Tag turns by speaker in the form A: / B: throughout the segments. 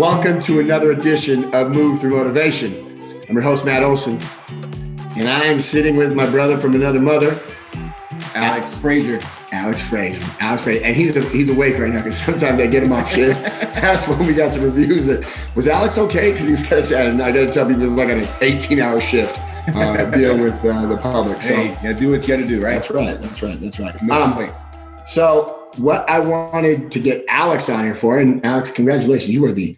A: Welcome to another edition of Move Through Motivation. I'm your host, Matt Olson, and I am sitting with my brother from another mother,
B: Alex Frazier.
A: Alex Frazier. Alex Frazier. And he's, he's awake right now because sometimes I get him off shift. That's when we got some reviews. That, was Alex okay? Because he was kind of sad. I got to tell people, like on an 18 hour shift uh, deal with uh, the public. So,
B: hey, you do what you got to do, right?
A: That's right. That's right. That's right.
B: No um, complaints.
A: So, what I wanted to get Alex on here for, and Alex, congratulations, you are the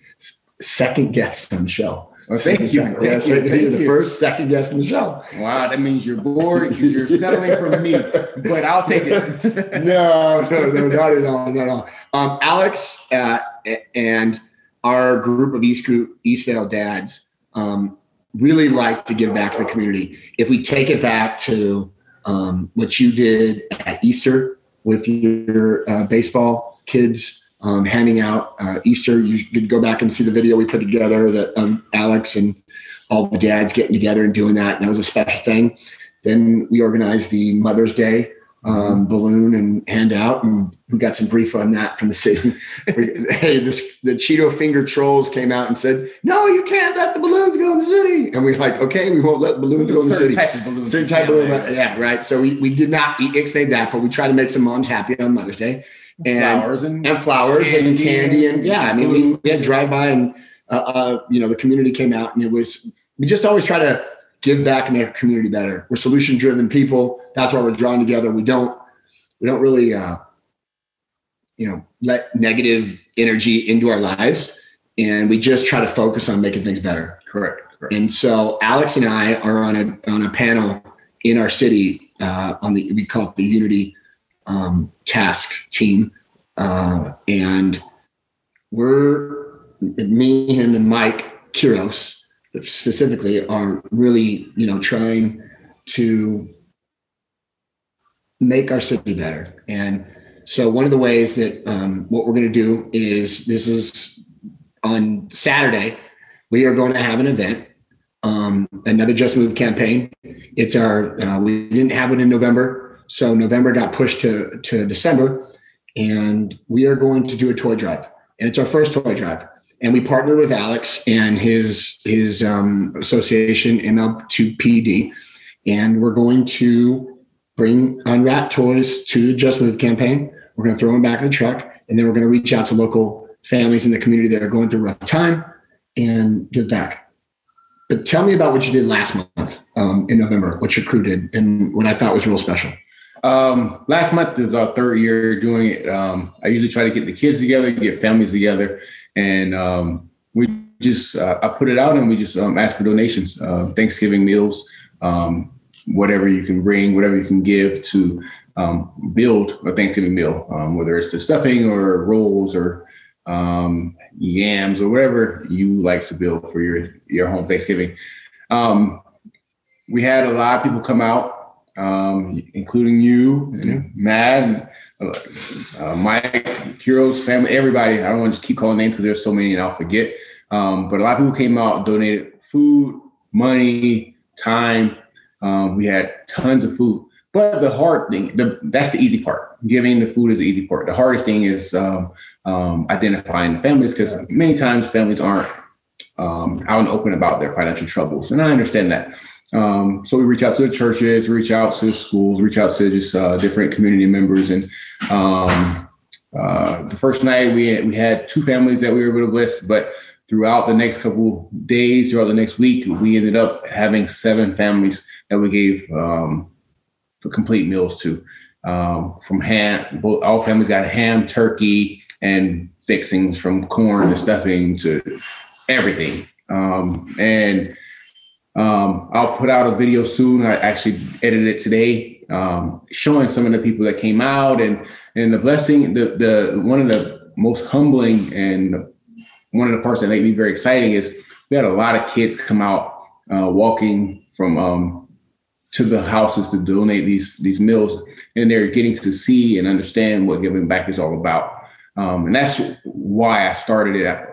A: second guest on the show.
B: Well, thank you. Thank you.
A: Thank
B: you're
A: the first, second guest on the show.
B: Wow, that means you're bored because you're settling for me, but I'll take
A: it. no, no, no, not at all, not at all. Um, Alex uh, and our group of East Group Eastvale dads um, really like to give back to the community. If we take it back to um, what you did at Easter with your uh, baseball kids um, handing out uh, Easter. You could go back and see the video we put together that um, Alex and all the dads getting together and doing that. And that was a special thing. Then we organized the Mother's Day um, balloon and handout, and we got some brief on that from the city. hey, this the Cheeto finger trolls came out and said, "No, you can't let the balloons go in the city." And we are like, "Okay, we won't let the balloons go in the city."
B: Type of
A: certain type of balloon, yeah, right. So we, we did not ixnay that, but we try to make some moms happy on Mother's Day.
B: And flowers and,
A: and flowers candy and candy and yeah, I mean we, we had drive by and uh, uh, you know the community came out and it was we just always try to give back and make our community better. We're solution driven people. That's why we're drawn together. We don't we don't really uh, you know let negative energy into our lives, and we just try to focus on making things better.
B: Correct. Correct.
A: And so Alex and I are on a on a panel in our city uh, on the we call it the Unity um, Task Team, uh, and we're me, him, and Mike Kiros specifically are really, you know, trying to make our city better. And so one of the ways that um, what we're going to do is this is on Saturday, we are going to have an event, um, another Just Move campaign. It's our, uh, we didn't have it in November. So November got pushed to, to December and we are going to do a toy drive and it's our first toy drive and we partnered with Alex and his his um, association ML2PD, and we're going to bring unwrapped toys to the Just Move campaign. We're going to throw them back in the truck, and then we're going to reach out to local families in the community that are going through a rough time and give back. But tell me about what you did last month um, in November, what your crew did, and what I thought was real special.
B: Um, last month is our third year doing it. Um, I usually try to get the kids together, get families together, and um, we just uh, I put it out and we just um, ask for donations, uh, Thanksgiving meals, um, whatever you can bring, whatever you can give to um, build a Thanksgiving meal, um, whether it's the stuffing or rolls or um, yams or whatever you like to build for your your home Thanksgiving. we had a lot of people come out um, including you and and uh, uh, Mike, Kiros family, everybody. I don't want to just keep calling names because there's so many and I'll forget. Um, but a lot of people came out, donated food, money, time. Um, we had tons of food. But the hard thing, the, that's the easy part. Giving the food is the easy part. The hardest thing is um, um, identifying families because many times families aren't um, out and open about their financial troubles. And I understand that. Um, so we reach out to the churches, reach out to the schools, reach out to just uh, different community members. And um, uh, the first night we had, we had two families that we were able to bless, but throughout the next couple days, throughout the next week, we ended up having seven families that we gave um, complete meals to. Um, from ham, both all families got ham, turkey, and fixings from corn and stuffing to everything. Um, and um, I'll put out a video soon. I actually edited it today, um, showing some of the people that came out and and the blessing. The the one of the most humbling and one of the parts that made me very exciting is we had a lot of kids come out uh, walking from um, to the houses to donate these these meals, and they're getting to see and understand what giving back is all about. Um, and that's why I started it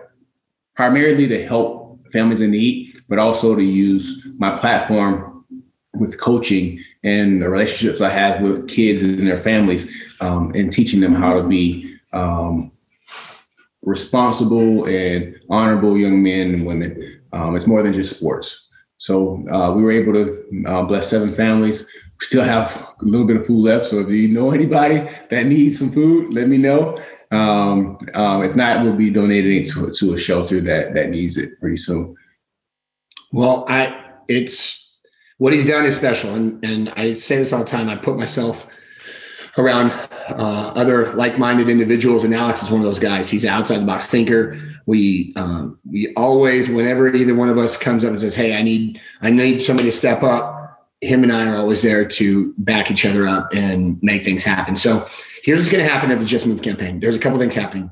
B: primarily to help families in need but also to use my platform with coaching and the relationships I have with kids and their families um, and teaching them how to be um, responsible and honorable young men and women. Um, it's more than just sports. So uh, we were able to uh, bless seven families. We still have a little bit of food left. So if you know anybody that needs some food, let me know. Um, um, if not, we'll be donating it to, to a shelter that that needs it pretty soon.
A: Well, I it's what he's done is special, and and I say this all the time. I put myself around uh, other like-minded individuals, and Alex is one of those guys. He's an outside the box thinker. We um, we always, whenever either one of us comes up and says, "Hey, I need I need somebody to step up," him and I are always there to back each other up and make things happen. So here's what's going to happen at the Just Move campaign. There's a couple things happening.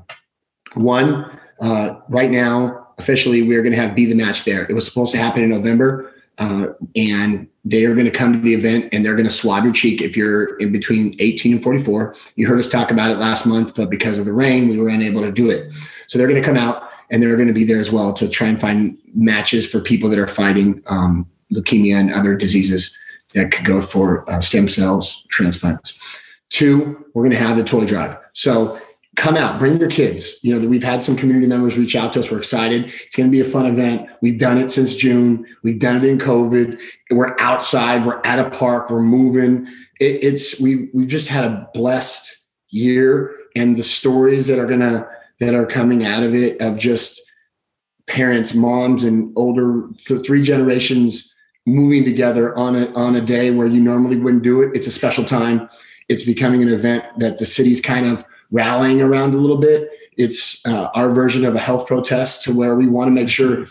A: One, uh, right now, officially, we are going to have Be the Match there. It was supposed to happen in November, uh, and they are going to come to the event and they're going to swab your cheek if you're in between 18 and 44. You heard us talk about it last month, but because of the rain, we were unable to do it. So they're going to come out and they're going to be there as well to try and find matches for people that are fighting um, leukemia and other diseases that could go for uh, stem cells transplants. Two, we're going to have the toy drive. So come out, bring your kids. You know, we've had some community members reach out to us. We're excited. It's going to be a fun event. We've done it since June. We've done it in COVID. We're outside. We're at a park. We're moving. It, it's we we've just had a blessed year, and the stories that are gonna that are coming out of it of just parents, moms, and older three generations moving together on a on a day where you normally wouldn't do it. It's a special time. It's becoming an event that the city's kind of rallying around a little bit. It's uh, our version of a health protest to where we want to make sure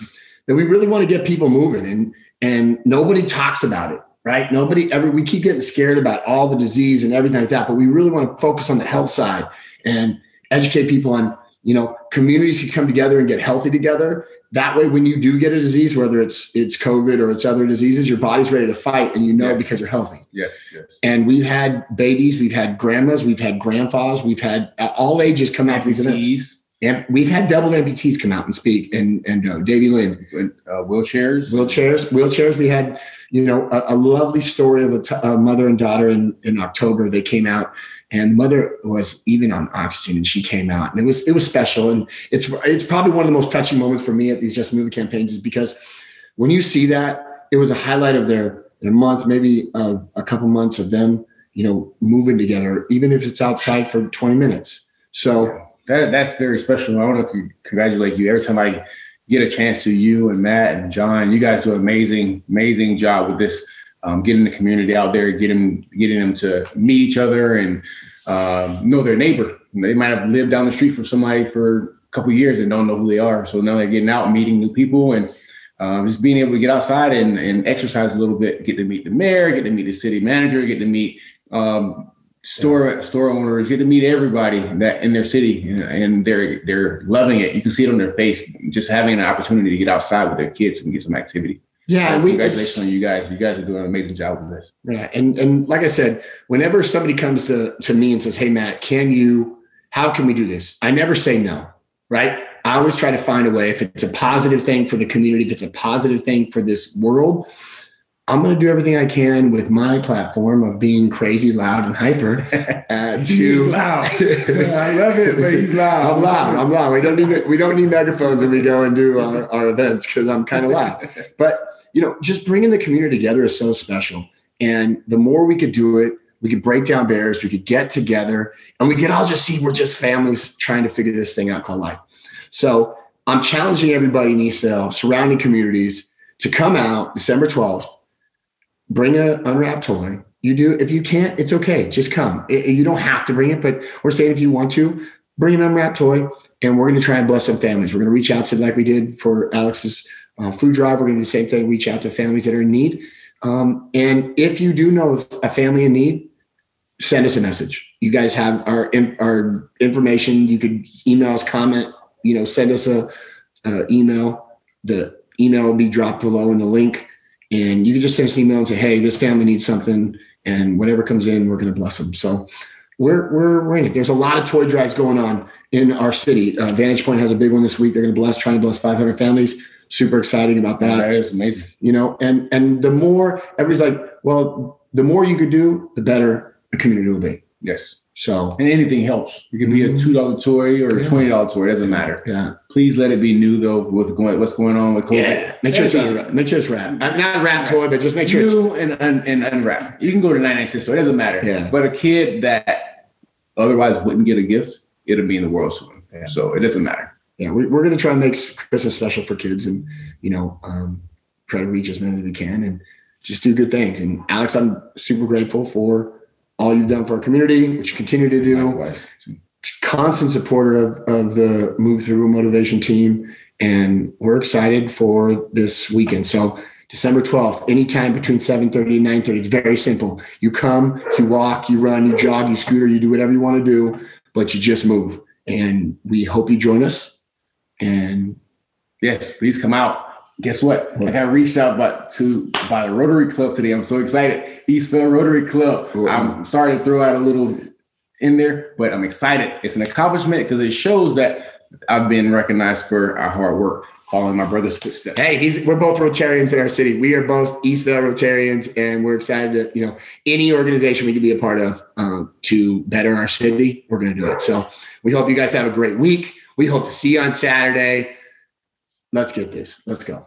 A: that we really want to get people moving and and nobody talks about it right nobody ever we keep getting scared about all the disease and everything like that but we really want to focus on the health side and educate people on you know communities can come together and get healthy together that way when you do get a disease whether it's it's covid or it's other diseases your body's ready to fight and you know
B: yes.
A: because you're healthy.
B: Yes yes.
A: And we've had babies we've had grandmas we've had grandfathers we've had all ages come out to these events. And we've had double amputees come out and speak and and uh, Davy Lynn.
B: Uh, wheelchairs?
A: Wheelchairs wheelchairs. We had you know a, a lovely story of a, t- a mother and daughter in in October. They came out and the mother was even on oxygen and she came out. And it was it was special. And it's it's probably one of the most touching moments for me at these just moving campaigns is because when you see that it was a highlight of their their month maybe of a couple months of them you know moving together even if it's outside for 20 minutes. So
B: that that's very special. I want to congratulate you. Every time i get a chance to you and matt and john you guys do an amazing amazing job with this um, getting the community out there, getting getting them to meet each other and um, know their neighbor. They might have lived down the street from somebody for a couple years and don't know who they are. So now they're getting out, meeting new people, and um, just being able to get outside and, and exercise a little bit. Get to meet the mayor, get to meet the city manager, get to meet um, store store owners, get to meet everybody that in their city, and they're they're loving it. You can see it on their face, just having an opportunity to get outside with their kids and get some activity.
A: Yeah,
B: so we, congratulations on you guys. You guys are doing an amazing job with this.
A: Yeah, and and like I said, whenever somebody comes to to me and says, "Hey, Matt, can you? How can we do this?" I never say no. Right? I always try to find a way. If it's a positive thing for the community, if it's a positive thing for this world, I'm going to do everything I can with my platform of being crazy, loud, and hyper.
B: Uh, to loud. I love it, but he's loud.
A: I'm loud. I'm loud. We don't need we don't need megaphones when we go and do our, our events because I'm kind of loud. But you know, just bringing the community together is so special. And the more we could do it, we could break down barriers, we could get together, and we could all just see we're just families trying to figure this thing out called life. So I'm challenging everybody in Eastvale, surrounding communities, to come out December 12th, bring an unwrapped toy. You do, if you can't, it's okay. Just come. It, you don't have to bring it, but we're saying if you want to, bring an unwrapped toy, and we're going to try and bless some families. We're going to reach out to like we did for Alex's uh, food drive. We're going to do the same thing, reach out to families that are in need. Um, and if you do know a family in need, send us a message. You guys have our our information. You could email us, comment. You know, send us a, a email. The email will be dropped below in the link, and you can just send us an email and say, "Hey, this family needs something," and whatever comes in, we're going to bless them. So we're we're we're in it. There's a lot of toy drives going on in our city. Uh, Vantage Point has a big one this week. They're going to bless, trying to bless 500 families super exciting about that.
B: That is amazing.
A: You know, and and the more everybody's like, well, the more you could do, the better the community will be.
B: Yes.
A: So
B: And anything helps. It could be a two dollar toy or a twenty dollar toy. It doesn't matter.
A: yeah,
B: Please let it be new though. With going, what's going on with COVID?
A: yeah. Make sure it's not, make sure it's wrapped. Uh, Not wrapped toy, but just make sure it's
B: new and, and, and unwrapped. You can go to 99 cent store. It doesn't matter.
A: Yeah.
B: But a kid that otherwise wouldn't get a gift, it'll be in the world soon.
A: Yeah.
B: So it doesn't matter.
A: Yeah. We, we're gonna try and make Christmas special for kids, and you know, um, try to reach as many as we can, and just do good things. And Alex, I'm super grateful for all you've done for our community, which you continue to do.
B: Likewise.
A: constant supporter of, of the Move Through Motivation team, and we're excited for this weekend. So December 12th, anytime between 7.30 and 9.30. It's very simple. You come, you walk, you run, you jog, you scooter, you do whatever you want to do, but you just move. And we hope you join us. And
B: Yes, please come out. Guess what?
A: What?
B: I got reached out by to by the Rotary Club today. I'm so excited. Eastvale Rotary Club.
A: Cool.
B: I'm sorry to throw out a little in there, but I'm excited. It's an accomplishment because it shows that I've been recognized for our hard work, following my brother's footsteps.
A: hey, he's we're both Rotarians in our city. We are both Eastvale Rotarians, and we're excited to, you know, any organization we can be a part of um, to better our city, we're going to do it. So we hope you guys have a great week. We hope to see you on Saturday. Let's get this. Let's go.